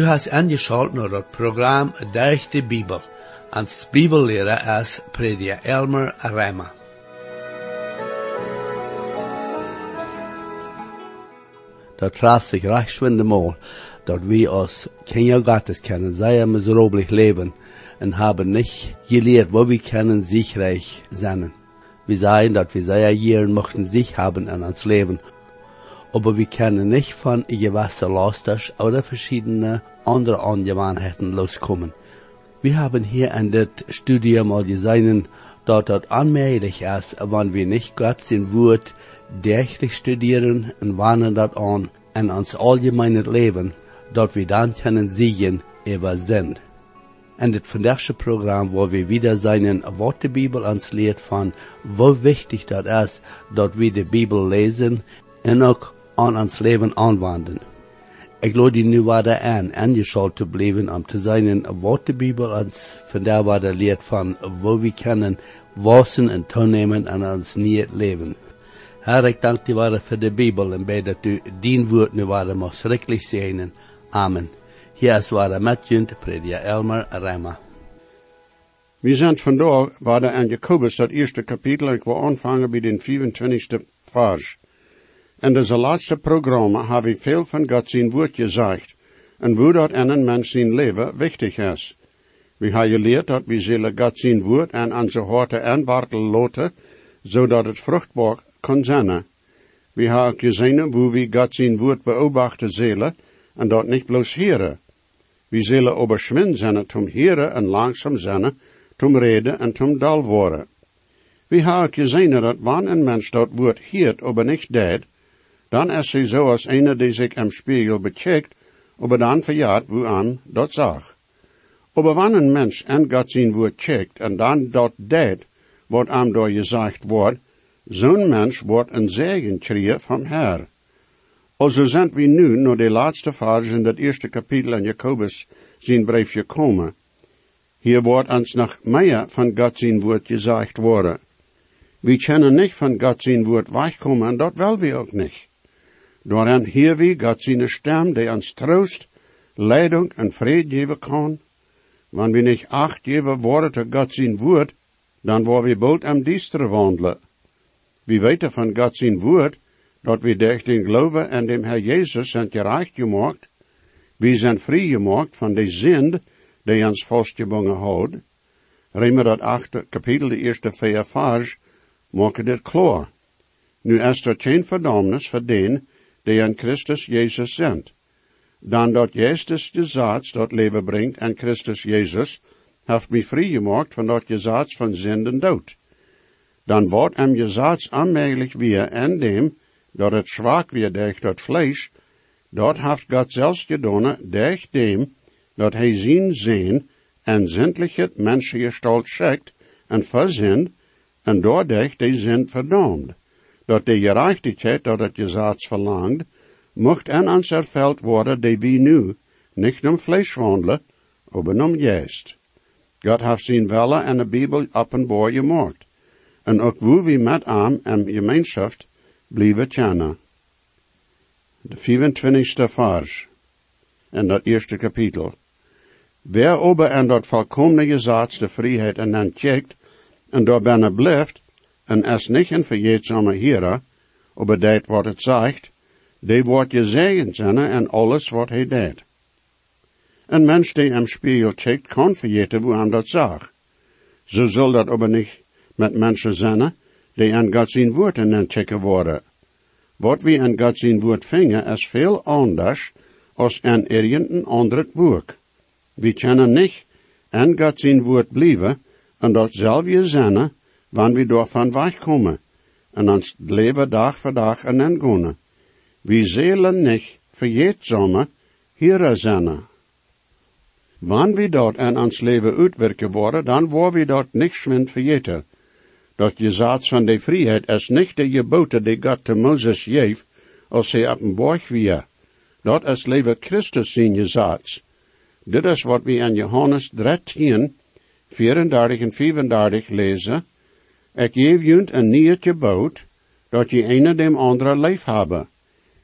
Du hast angeschaut naar het programma Durch de Bibel. Als Bibellehrer is prediker Elmer Rema. Dat traf sich recht mal, dat wir aus Kinder Gottes kennen, sehr miserablich leben und haben nicht gelehrt, wo wir können siegreich sein. Wir sagen, dass wir sehr Jahren möchten sich haben in uns Leben. Aber wir können nicht von gewissen Lasters oder verschiedene andere Angewohnheiten loskommen. Wir haben hier in das Studium mal gesehen, dass das unmöglich ist, wenn wir nicht Gott sein Wort täglich studieren und warnen das an in uns allgemeines Leben, dass wir dann können siegen über sind. En het vandaagse programma waar we wieder zijn wat de Bibel ons leert van hoe wichtig dat is dat we de Bibel lezen en ook aan ons leven aanwenden. Ik lood die nu waarde aan, aangeschalt te blijven om te zijn wat de Bibel ons vandaag waarde leert van hoe we kunnen wassen en toenemen aan ons nieuw leven. Herr, ik dank die waarde voor de Bibel en bij dat u dien woord nu waarde mag schrikkelijk zijn. Amen. Hier is waar met junt prediker Elmer Rema. Wir sind vandaag waar aan Jacobus, dat eerste kapitel, ik wil aanvangen bij den 24. vers. En das laatste programma heb ik veel van God zijn woord gezegd, en hoe dat in een mens zijn leven wichtig is. We hebben geleerd dat we zullen God zijn woord en onze harten aanwarten laten, zodat het vruchtbaar kan zijn. We hebben gezien hoe we God zijn woord beobachten zullen, en dat niet bloos heren. We zullen overschwind zijn tom heren en langzaam zijn, tom reden en tom dal worden. We hebben gezien dat wanneer een mens dat woord heert, aber niet deed, dan is hij zoals een die zich im spiegel becheckt, aber dan verjaart wo aan dat zag. Aber wanneer een mens en God zijn woord checkt en dan dat deed, wat aan door gezegd wordt, zo'n mens wordt een zegen kreeg van Herr. Also zijn we nu naar de laatste fase in dat eerste kapitel in Jacobus zijn brief gekomen. Hier wordt ons nog meer van God zijn woord gezegd worden. We kunnen niet van God zijn woord wegkomen en dat wil we ook niet. Daarin hier we God zijn stem die ons troost, leiding en vrede geven kan. Wanneer we niet acht geven worden te God zijn woord, dan worden we bald am diestere wandelen. We weten van God zijn woord, dat we durch den geloven en dem Herr Jezus zijn gereicht gemaakt, we zijn vrij gemaakt van de zind die ons vastgebonden houdt. Riemen dat achte kapitel, de eerste vier vers, maken dit klaar. Nu is er geen verdammnis voor den die aan Christus Jezus zijn. Dan dat Jezus de zaad dat leven brengt en Christus Jezus, heeft mij vrijgemaakt van dat gezaad van zinden dood. Dan wordt hem gezaad aanmerkelijk weer en dem, dat het zwak weer durch dat vlees, dat heeft God zelfs gedaan durch dem, dat hij zien zijn en zindliche menschengestalt schickt en verzint, en doordat die sind verdammt. Dat de gerechtigheid dat het gezaad verlangt, mocht en ons erveld worden die wie nu, niet om vlees wandelen, aber om geest. God heeft zijn welle en de Bibel openbaar gemaakt. En ook hoe we met hem en gemeenschap blijven tjana. De 24ste vers in dat eerste kapitel. Wer ober en dat volkomene gezaad de vrijheid en dan checkt, en daar binnen blijft, en niet een verjetzame heren, aber deed wat het zegt, die wordt gezegend zijn en alles wat hij deed. Een mens die im spiegel checkt, kan vergeten hoe hem dat zag. Zo zal dat aber niet met mensen zijn, die aan God zijn woord dan checken worden. Wat we aan God zijn woord vingen is veel anders als aan irgendein ander boek. We kunnen niet aan God zijn woord blijven en dat zal je zijn, wanneer we daarvan wegkomen en ons leven dag voor dag en gaan. We zullen niet verjetzamen hier zijn. Wanneer we dat aan ons leven uitwerken worden, dan worden we dat niet schwind vergeten. Dat gezaad van de vrijheid is niet de geboten die God te Mozes geeft, als hij op een borg weer. Dat is leven Christus zijn gezaad. Dit is wat we in Johannes 13, 34 en 35 lezen. Geef junt een nieuw gebod, dat je een dem andere leef hebben.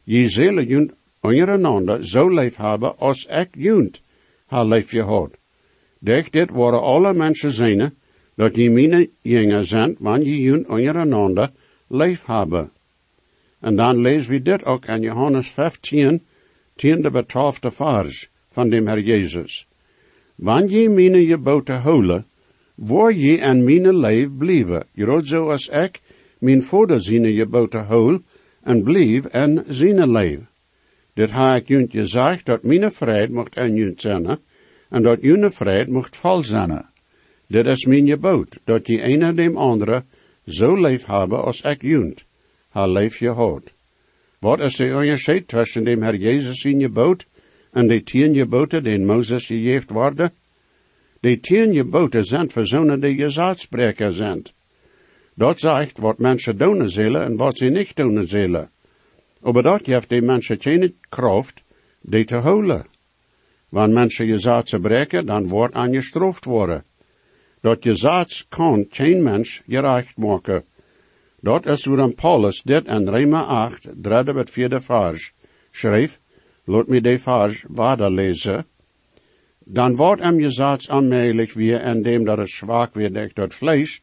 Je zullen junt ondereinander zo lief hebben als ik junt haar lief gehad. Dech dit worden alle mensen zijn, dat je mijn jongen zijn, wanneer je junt ondereinander lief hebben. En dan lezen we dit ook in Johannes 15, tiende betrafte vers van dem Herr Jezus. Wanneer je mijn geboten houden, waar je en mijn leef blijven, groot zoals ik mijn vader zijn geboten hol en blijf en zijn leef. Dit ha ik junt gezegd dat mijn vrede mocht aan junt zijn, en dat jullie vrede mocht vol zijn. Dit is mijn gebod, dat je een en dem andere zo leef hebben als ik junt, haar leef je hoort. Wat is de onderscheid tussen dem Herr Jezus in gebod en de tien geboten die Mozes gegeven worden? De tien geboten zijn verzonnen die gezaadspreker zijn. Dat zegt wat mensen doen zullen en wat ze niet doen zullen. Maar dat heeft die mensen geen kracht die te houden. Wanneer mensen je zaad breken, dan wordt aan je gestraft worden. Dat je zaad kan geen mens gerecht maken. Dat is waarom Paulus dit in Rema 8, derde met vierde vers, schreef, laat me de vers waarder lezen. Dan wordt hem je zaad aanmelig weer en dem dat het zwak weer dekt dat vlees,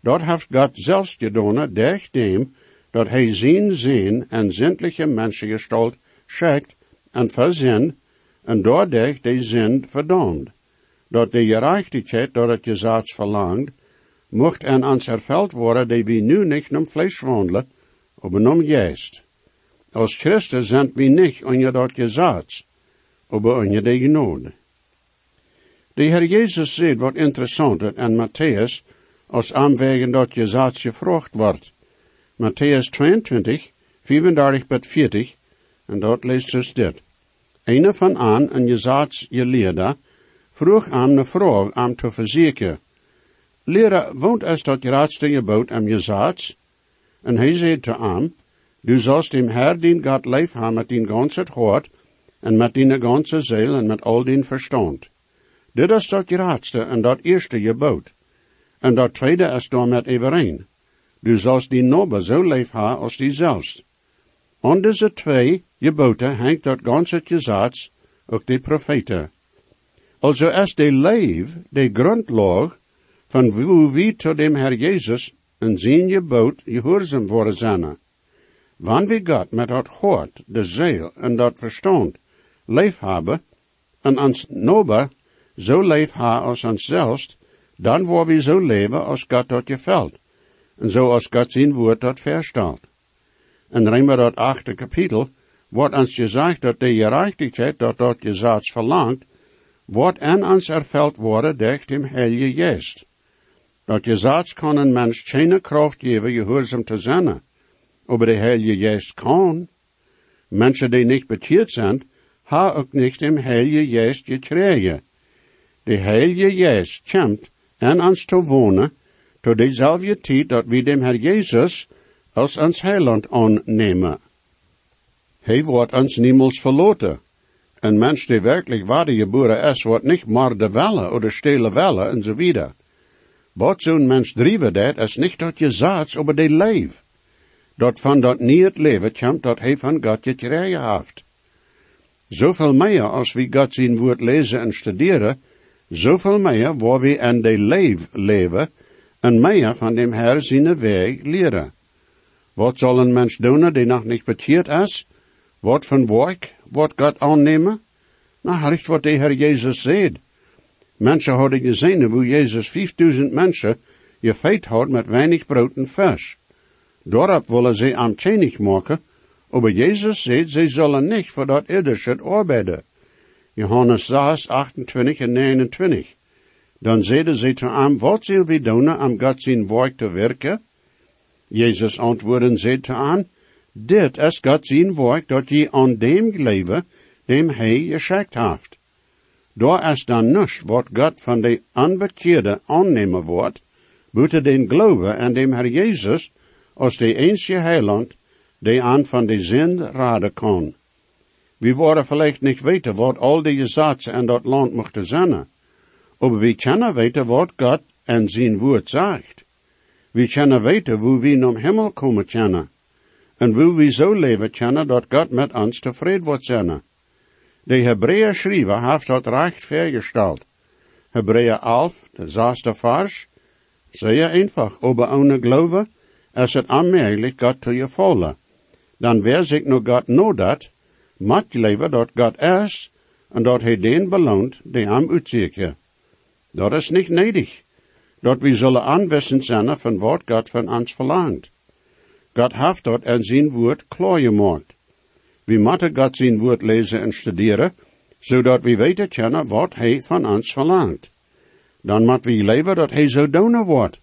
dat heeft God zelfs gedaan, durch dem, dat hij zijn zin en zindliche menschengestalt schickt en verzin, en doordat de zin verdammt. Dat de gerechtigheid door het gezats verlangt, mocht en ans erveld worden die we nu niet om vlees wandelen, aber om geest. Als Christen zijn we niet onder dat gezats, aber onder de genade. De Heer Jezus zegt wat interessant en Matthäus als aanwegen dat gezats gevraagd wordt. Matthäus 22, 34 tot 40, en dat leest dus dit. Een van aan en gezats je leerder vroeg aan de vraag aan te verzekeren. Leraar, woont es dat je raadste gebouwd am gezats? En hij zei te aan, du sollst dem Herr din God leef haben met din ganze hart, en met din ganze ziel, en met al din verstand. Dit is dat raadste en dat eerste gebouwd. En dat tweede is dan met overeen. Du sollst die nobbe zo leef ha als die zelfs. Aan deze twee geboten hangt dat ganze gezats, ook de profeten. Also is de leef, de grondlag, van hoe wie tot dem Herr Jezus en zijn gebod gehoorzaam worden zijn. Wanneer we God met dat hart, de ziel en dat verstand leef hebben, en ons nobbe zo leef ha als ons zelfs, dan waar we zo leven als God dat gefällt. En zo als God zijn woord dat verstelt. En Rema dat achte kapitel, wordt ons gezegd dat de gerechtigheid dat dat gezats verlangt, wordt en ons erveld worden durch dem Heilige Geest. Dat gezats kan een mens geen kracht geven gehoorzaam te zijn. Aber de Heilige Geest kan. Mensen die niet bekeerd zijn, ha ook niet dem Heilige Geest gekregen. De Heilige Geest komt en ons te wonen, tot dezelfde tijd dat we dem Herr Jezus als ons heiland aannemen. Hij wordt ons niemals verloten. Een mens die werkelijk geboren is, wordt niet maar de welle of stelen welle en zo wieder. Wat zo'n mens drijven dat, is niet dat je zaad over de leef. Dat van dat niet leven komt dat hij van God gekregen heeft. Zoveel meer als we God zijn woord lezen en studeren, zoveel meer waar we in de leef leven en meer van dem Herr zijn weg leren. Wat zal een mens doen die nog niet bekeerd is? Wat van werk wordt God aannemen? Nou, richt wat de Heer Jezus zegt. Mensen hadden gezien hoe Jezus 5000 mensen je feit had met weinig brood en vis. Daarop willen ze am tjenig maken, maar Jezus zegt, ze zullen niet voor dat irdische arbeiden. Johannes 6, 28 en 29. Dan zeiden ze te hem, wat zullen we doen om God zijn werk te werken? Jezus antwoordde zei te hem, dit is God zijn werk dat je aan dem leven, dem hij geschikt heeft. Daar is dan niets wat God van de onbekeerde aannemen wordt, buiten den geloven en dem Herr Jezus als de enige heiland, die aan van de zin raden kan. We worden vielleicht niet weten wat al die zaken in dat land mochten zijn. Maar we kunnen weten wat God en zijn woord zegt. We kunnen weten hoe we naar hemel komen kunnen. En wil we zo leven kennen dat God met ons tevreden wordt zijn. De Hebreeën schrijver heeft dat recht vergesteld. Hebreeën 11, de zesde vers. Zeer einfach, aber ohne Glaube, es het onmogelijk God te je volgen. Dan wer zich nu God nodat, moet leven dat God is, en dat hij den beloont die hem uitzieken. Dat is niet nedig, dat we zullen aanwissend zijn van wat God van ons verlangt. God heeft dat en zijn woord klaar gemaakt. We moeten God zijn woord lezen en studeren, zodat we weten kennen wat hij van ons verlangt. Dan moet we leven dat hij zo doen wordt,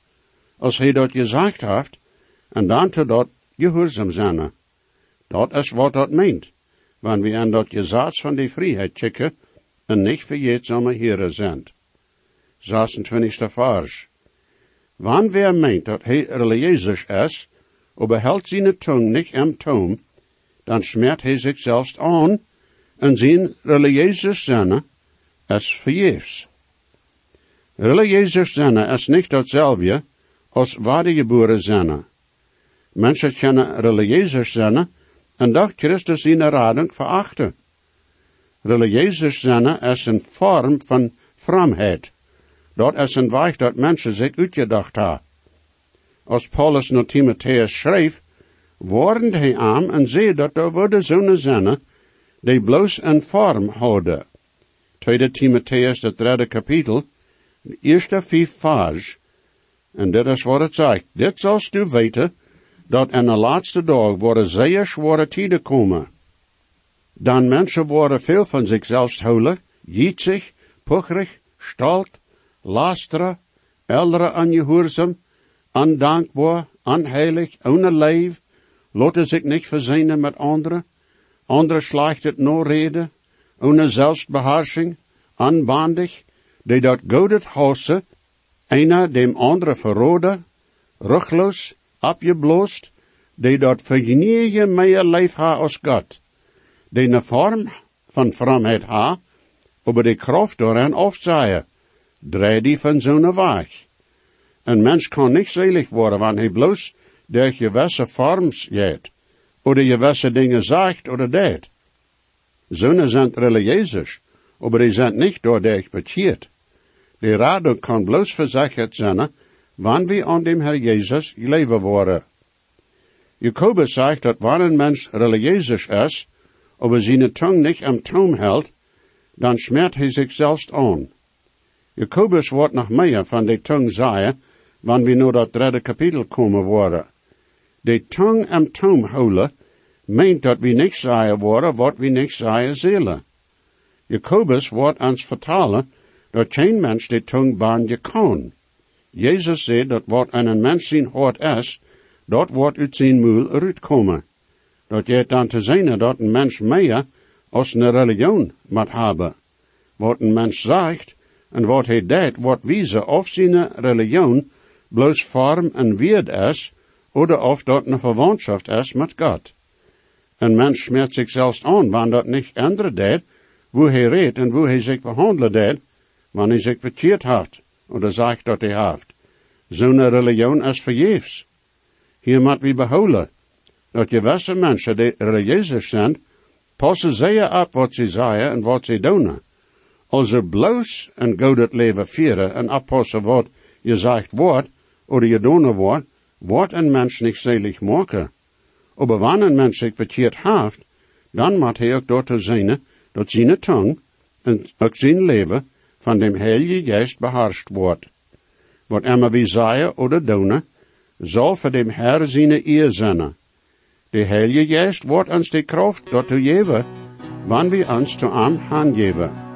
als hij dat gezegd heeft, en dan te dat gehoorzaam zijn. Dat is wat dat meent, wanneer we aan dat gezag van die vrijheid checken en niet verjetzame heren zijn. 26. vers. Wanneer meent dat hij religieus is, behält zijn tong niet am toom, dan smert hij zich zelfs aan en zijn religieuze zinnen is vergeefs. Religieuze zinnen is niet hetzelfde als waardegeboren zinnen. Mensen kennen religieuze zinnen en dat Christus zijn rading verachten. Religieuze zinnen is een vorm van fromheid. Dat is een weg dat mensen zich uitgedacht hebben als Paulus naar Timotheus schreef, warnde hij aan en zei dat er worden zonen die bloos een vorm houden. Tweede Timotheus, het derde kapitel, de eerste vijf vers. En dit is wat het zegt. Dit zalst u weten, dat in de laatste dag worden zeer zware tijden komen. Dan mensen worden veel van zichzelf houden, jietsig, puchrig, stalt, lasteren, eldere ongehoorzaam, ondankbaar, onheilig, ohne leef, laten zich niet verzinnen met anderen, anderen slaagt het no reden, ohne zelfbeheersing, onbandig, die dat godet hassen, einer dem andere verrode, rugloos, abgebloost, die dat vergenie meer leef ha als God, die een vorm van fromheid ha, aber die door hen afzaaien, draai die van zo'n weg. Een mens kan niet zelig worden wanneer hij bloos door gewisse vorms jeet, oder gewisse dingen zegt oder deed. Zonen zijn religieus, aber die zijn niet door dich bekeerd. De rado kan bloos verzekerd zijn, wanneer we aan dem Herr Jezus leven worden. Jacobus zegt dat wanneer een mens religieus is, aber zijn tong niet am toom hält, dan smert hij zich zelfs aan. Jacobus wordt nog meer van de tong zeggen, wanneer we naar dat derde kapitel komen worden. De tong am toom houden, meent dat we niet zeggen worden wat we niet zeggen zullen. Jacobus wordt ons vertalen dat geen mens de tong baanje kan. Jezus zei dat wat een mens zijn hart is, dat wordt uit zijn moel uitkomen. Dat je dan te zijn dat een mens meer als een religion moet hebben. Wat een mens zegt en wat hij deed, wordt wijzen of zijn religion bloos vorm en weerd is, oder of dat een verwantschap is met God. Een mens smeert zich zelfs aan, wanneer dat niet andere deed, wo hij redt en wo hij zich behandelen deed, wanneer hij zich verkeerd heeft, oder zegt dat hij heeft. Zo'n religion is vergeefs. Hier moet we behouden, dat gewisse mensen die religieus zijn, passen zeer op wat ze zeggen en wat ze doen. Als ze bloos en goed het leven vieren en oppassen wat je zegt wordt, oder je doen wordt, wordt een mens niet selig maken. Aber wanneer een mens zich heeft, dan moet hij ook door te dat zijn tong en ook zijn leven van dem Heilige Geest beheerscht wordt. Wat immer wie zeggen oder doen, zal voor dem Herr zijn eer zijn. De Heilige Geest wordt ons de kracht dat te geven, wanneer we ons te aan geven.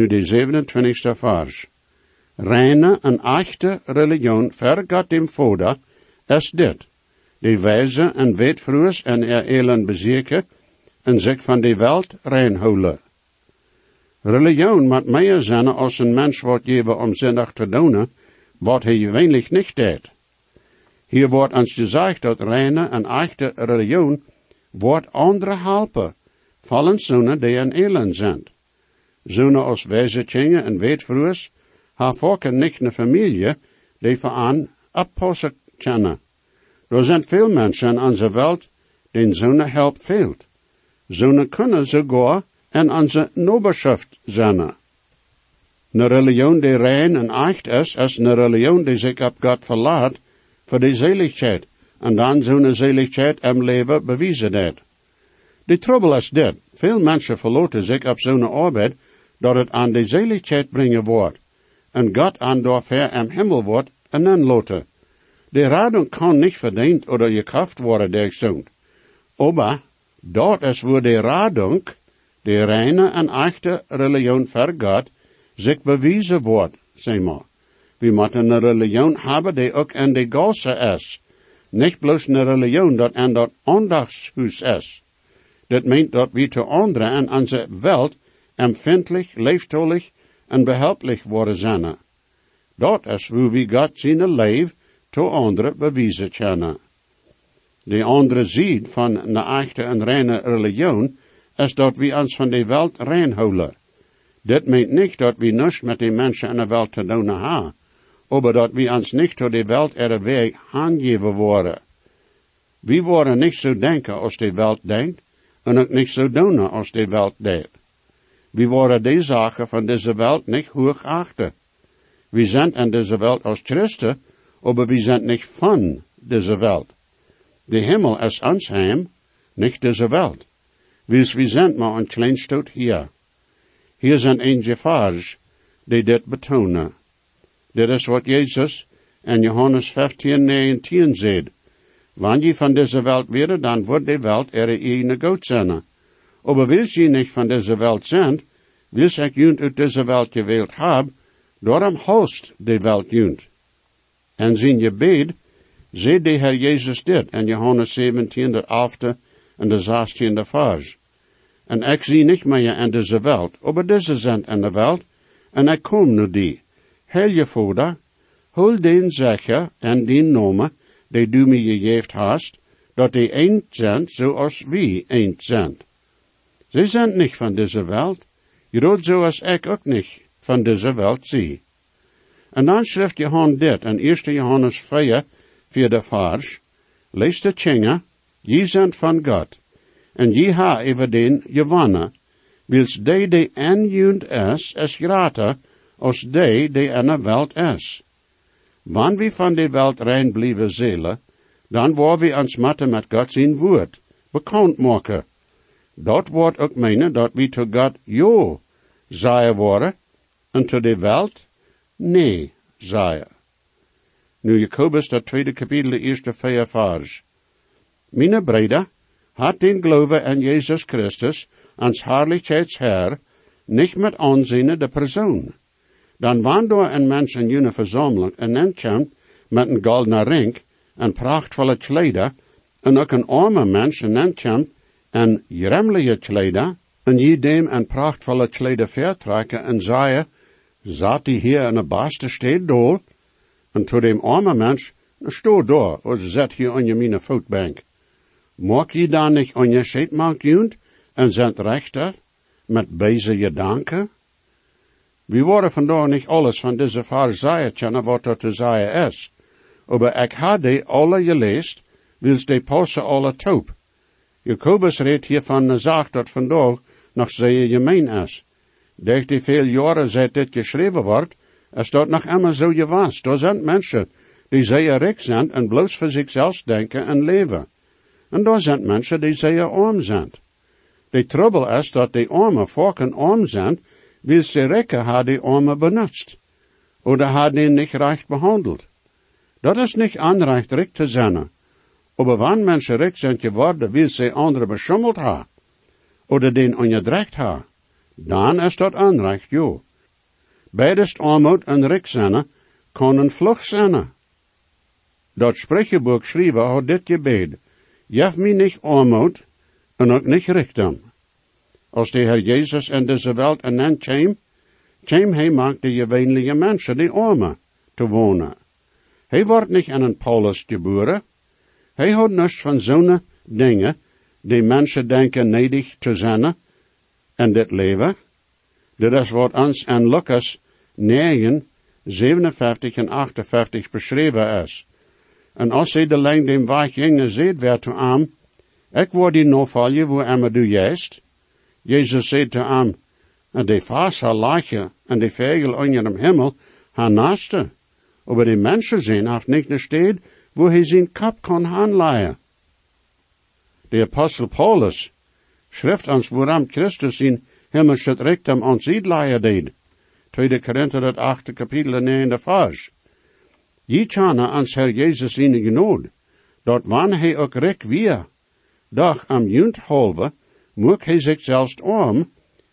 Nu de 27ste vers. Reine en echte religion ver Gott dem Vader is dit. De wijze en weetvroers en er elen bezeken en zich van de welt reinhouden. Religion moet meer zijn als een mens wordt geven om zinnig te doen, wat hij weinig niet deed. Hier wordt ons gezegd dat reine en echte religion wordt andere helpen, vallen zonen die een elend zijn. Zonen als wijzetjingen en weetvroers, haar volken niet een familie, die voor aan apostel kennen. Er zijn veel mensen in onze wereld, die zo'n help fehlt. Zonen kunnen sogar en onze noberschaft zijn. Een religion die rein en echt is, is een religion die zich op God verlaat voor de zeligheid, en dan zo'n zeligheid im leven bewijzen deed. De trouble is dit, veel mensen verloten zich op zo'n arbeid, dat het aan de zeligheid brengen wordt, en God aan doorver im Himmel wordt en dan loten. De radung kan niet verdiend oder gekraft worden der zoon. Aber dort is wo de radung, de reine en echte religion ver God, zich bewijzen wordt, zeg maar. We moeten een religion hebben die ook in de gosse is. Niet bloos een religion dat in dat ondachtshuis is. Dat meent dat we te anderen en onze welt empfindlich, leeftolig en behelplich worden zijn. Dat is hoe we God zijn leven to anderen bewijzen kunnen. De andere ziet van de echte en reine religion is dat we ons van de welt reinhouden. Dit meent niet dat we niets met de mensen in de welt te doen hebben, maar dat we ons niet door de welt er weg aangeven worden. We worden niet zo denken als de welt denkt, en ook niet zo doen als de welt deed. We worden die zaken van deze welt niet hoog achten. We zijn in deze welt als Christen, aber we zijn niet van deze welt. De Himmel is ons heim, niet deze welt. We zijn maar een klein stoot hier. Hier zijn een gevars die dit betonen. Dit is wat Jezus in Johannes 15, 19 zegt. Wanneer je van deze welt weer, dan wordt de welt er eigen goot zijn. Aber wils je niet van deze welt zijn, wils ik junt uit deze welt gewählt hab, daarom host de welt junt. En zien je bed, zei de Heer Jezus dit in Johannes 17, de 11 en de 16 vers. En ik zie niet meer in deze welt, aber deze zijn in de welt, en ik kom nu die. Heil je vader, hol den zeker en den nomen, die du me gegeven hast, dat die eend zijn zoals wie eend zijn. Ze zijn niet van deze welt, groot zoals ik ook niet van deze welt zie. En dan schrijft Johan dit in 1 Johannes 4, vierde vers, lees de tjinge, je zijn van God, en je ha even den gewonnen, wils de die en junt is, is grater, als de die in de welt is. Wanneer we van de welt rein blijven zelen, dan worden we ons matten met God zijn woord, bekend maken. Dat wordt ook meenen dat we to God jo, zeggen worden, en to de welt, nee, zeggen. Nu Jacobus, dat tweede kapitel, de eerste vier vers. Mijn breder, hat den Glaube in Jezus Christus, ans Herrlichkeitsherr, nicht mit aanzien de persoon. Dan wanneer een mens in jene verzameling en komt met een goldene ring en prachtvolle kleider, en ook een arme mens en dan komt en remmelige kleider, en je dem een prachtvolle kleider vertrekken en zeggen, zat die hier in de beste steed dol, En to dem arme mens, sto daar, of zet hier aan je mijn voetbank. Mag je dan niet aan je scheetmarkt junt en zet rechter, met deze je danken? We worden vandaag niet alles van deze fariseeën kennen wat er te zeggen is. Maar ik had die alle gelezen, wils die passen alle taub. Jacobus redt hier van een zaak dat vandaag nog zeer gemeen is. Durch die veel jaren seit dit geschreven wordt, is dat nog immer zo gewas. Er zijn mensen die zeer rijk zijn en bloos voor zichzelf denken en leven. En er zijn mensen die zeer arm zijn. De trouble is dat die arme volken arm zijn, wil ze rijke had die arme benutzt. Oder had die niet recht behandeld. Dat is niet aanrecht rijk te zijn. Aber wann mensen rijk zijn geworden, wil ze anderen beschummeld ha. Oder den onderdrukt ha. Dan is dat aanrecht, jo. Beidest armoed en rijk zijn, kunnen vlug zijn. Dat spreekboek schrijven had dit gebed. Jef mij niet armoed en ook niet rijkdom. Als de Heer Jezus in deze wereld en dan kwam, kwam hij maakt de gewöhnliche mensen, die armen, te wonen. Hij wordt niet in een Paulus geboren. Hij houdt niets van zo'n dingen, die mensen denken nedig te zijn en dit leven. Dit is wat ons in Lucas 9, 57 en 58 beschreven is. En als hij de lang dem weg gingen, zeet werd te aan, ik word die nog vallen, wo emmer du juist. Jezus zei te hem, en de vaas haar lachen, en de vegel onder dem Himmel haar naaste. Aber die mensen zijn haft niet een steed, wo hij zijn kap kan aanleien. De apostel Paulus schrift ons waarom Christus zijn himmelsche rechtem ons idleien deed. Tweede Korinther het achte kapitel en negende vers. Je tjana ans Herr Jezus in genood, dat wanneer hij ook rek weer, doch am junt halve, moet hij zichzelf om,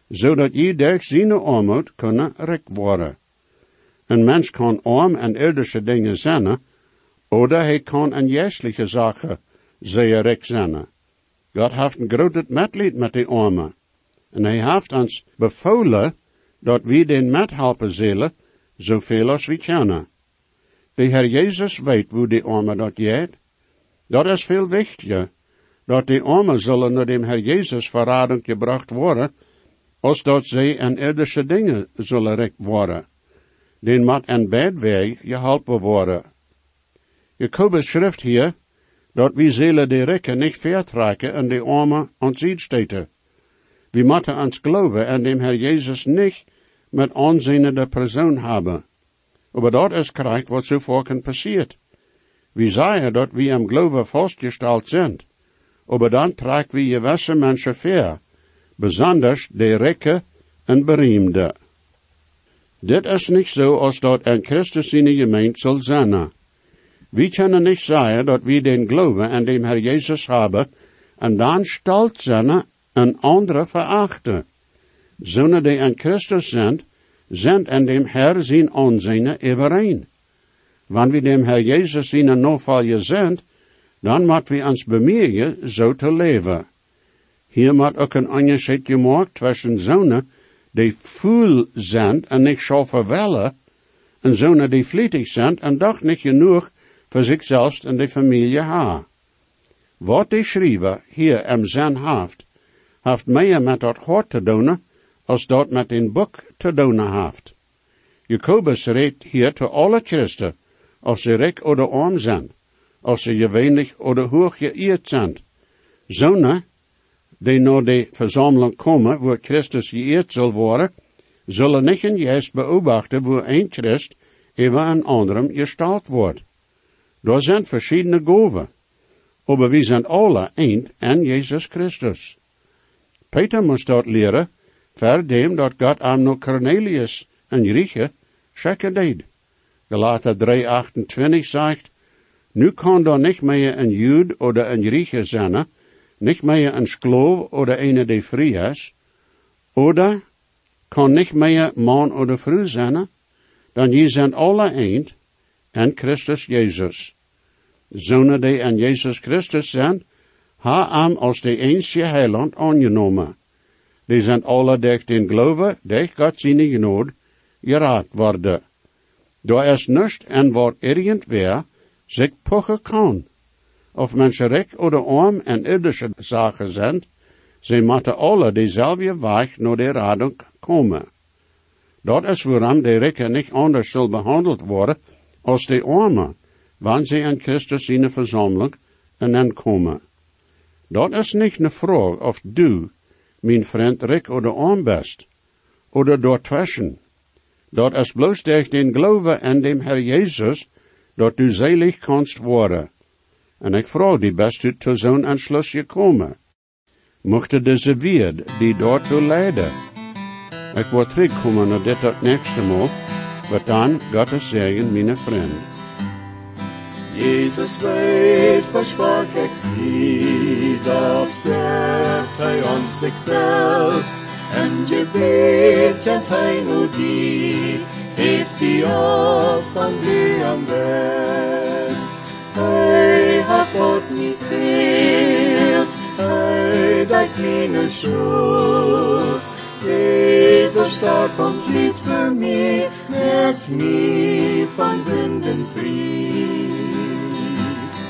zodat je durch zijn armoed kunnen rek worden. Een mens kan arm en irdische dingen zijn, oder hij kan een jesliche zaken zeer rek zijn. God heeft een groot medlied met de armen. En hij heeft ons bevolen dat we den methelpen zullen, zoveel als we kunnen. De Heer Jezus weet hoe de armen dat jeet. Dat is veel wichtiger, dat de armen zullen naar dem Heer Jezus verraden gebracht worden, als dat zij in irdische dingen zullen rek worden. Den moet en bedweg geholpen worden. Jacobus schrift hier, dat we zullen de rijken niet vertrekken en de armen ons steten. We moeten ons geloven en dem Herr Jezus niet met aanzienende persoon hebben. Maar dat is krijg wat zo vaak passiert. We zeggen dat we im geloven vastgesteld zijn. Maar dan trekken we gewisse mensen ver, besonders de rijke en beroemde. Dit is niet zo als dat in Christus in de gemeente zal zijn. We kunnen niet zeggen dat we den geloven en dem Herr Jezus hebben en dan stolz zijn en andere verachten. Zonen die in Christus zijn, zijn en dem Herr zijn aanzien overeen. Wanneer we dem Herr Jezus in een novalje zijn, dan moet we ons bemeren zo te leven. Hier moet ook een onderscheid gemaakt tussen zonen die voel zijn en niet schaffen willen, en zonen die vlietig zijn en toch niet genoeg voor zichzelf en de familie ha. Wat die schrijver hier im zijn haft, heeft meer met dat hart te doen, als dat met een boek te doen heeft. Jacobus redt hier te alle christen, als ze rijk of arm zijn, als ze gewöhnlich of hoog geëerd zijn. Zonen, die naar de verzameling komen, waar Christus geëerd zal worden, zullen niet juist beobachten, waar een Christ even een anderem gestalt wordt. Er zijn verschillende goven, maar we zijn alle één en Jezus Christus. Peter moest dat leren, verdem dat God aan no Cornelius en Grieche schekken deed. Galater 3,28 zegt, nu kan er niet meer een Jood oder een Grieche zijn, niet meer een Sklov oder een die vrij is, oder kan niet meer man oder vrouw zijn, dan je zijn alle één en Christus Jezus. Zonen die aan Jezus Christus zijn, ha am als de eensje heiland aangenomen. Die zijn alle durch den Glaube, durch Gott seine Gnade, geraad worden. Da ist nicht en wat irgendwer sich pochen kann. Of mensen rijk oder arm en irdische zaken zijn, ze moeten alle dezelfde weg naar de radung komen. Dat is waarom de rijken niet anders zullen behandeld worden als de armen, wanneer ze aan Christus de en dan komen. Dat is niet een vraag of du, mijn vriend, rijk oder arm best, oder dazwischen. Dat is bloos durch den Glauben an dem Herr Jesus, dat du selig kannst worden. En ik vraag die best u tot zo'n Entschluss gekomen. Mochte deze weerd die daartoe leiden. Ik word terugkomen naar dit het nächste Mal, maar dan Gottes Segen, mijn vriend. Jesus weet versprach ik zie, dat geeft hij ons zichzelf. En je weet en hij nu die, heeft die op van die am best. Hij hat God niet veelt, hij dekt meine schuld. Jesus starb am Kreuz für mich, merkt mich von Sünden frei.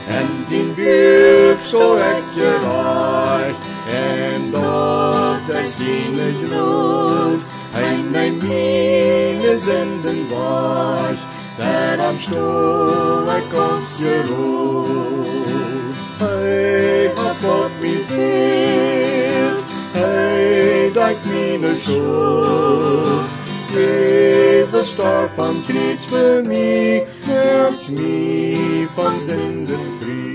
En zijn buik zo ik gereicht, en dat er zijn groot, en mijn mine zenden was, dat am stoel ik ons gerood. Hij hat God mij Jesus starb am Kreuz für mich, macht mich von Sünden frei.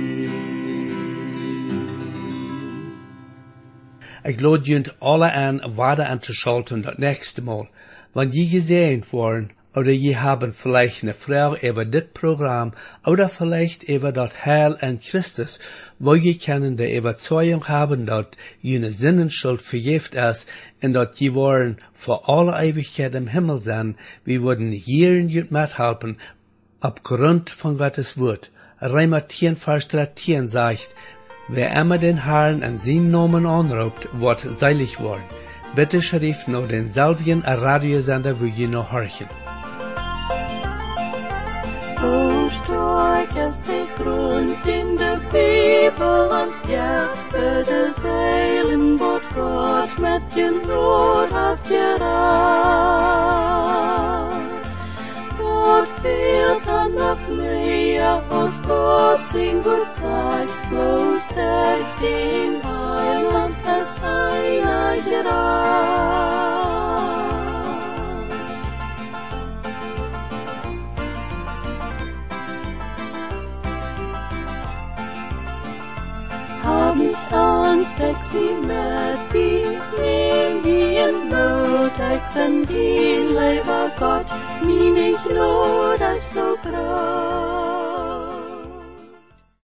Ik lade jullie alle aan waarde aan te schalten dat nächste Mal. Wenn je gesehen worden, oder je haben vielleicht eine Frau über dit Programm, oder vielleicht über Heil an Christus, wo je können der Überzeugung haben, dass jene Sinnenschuld vergift ist, und dass je wollen vor alle Ewigkeit im Himmel sein, wir würden hier in jut mithelfen, aufgrund von Gottes Wort. Reimer 10, Vers 13 sagt, wer immer den Herrn an seinen Namen anruft, wird seilig worden. Bitte schrift nur den selben Radiosender, wo je noch horchen. Stark ist die Grund in der Bibel ans ja, für das Heilen Wort Gott mit den Rot hat gerat. Gott fehlt dann noch mehr, aus Gott sin Gott Zeit, bloß der den Heiland es einer gerat. ek sien met die nie nood ek sien die lewe God, mien ik nood zo groot.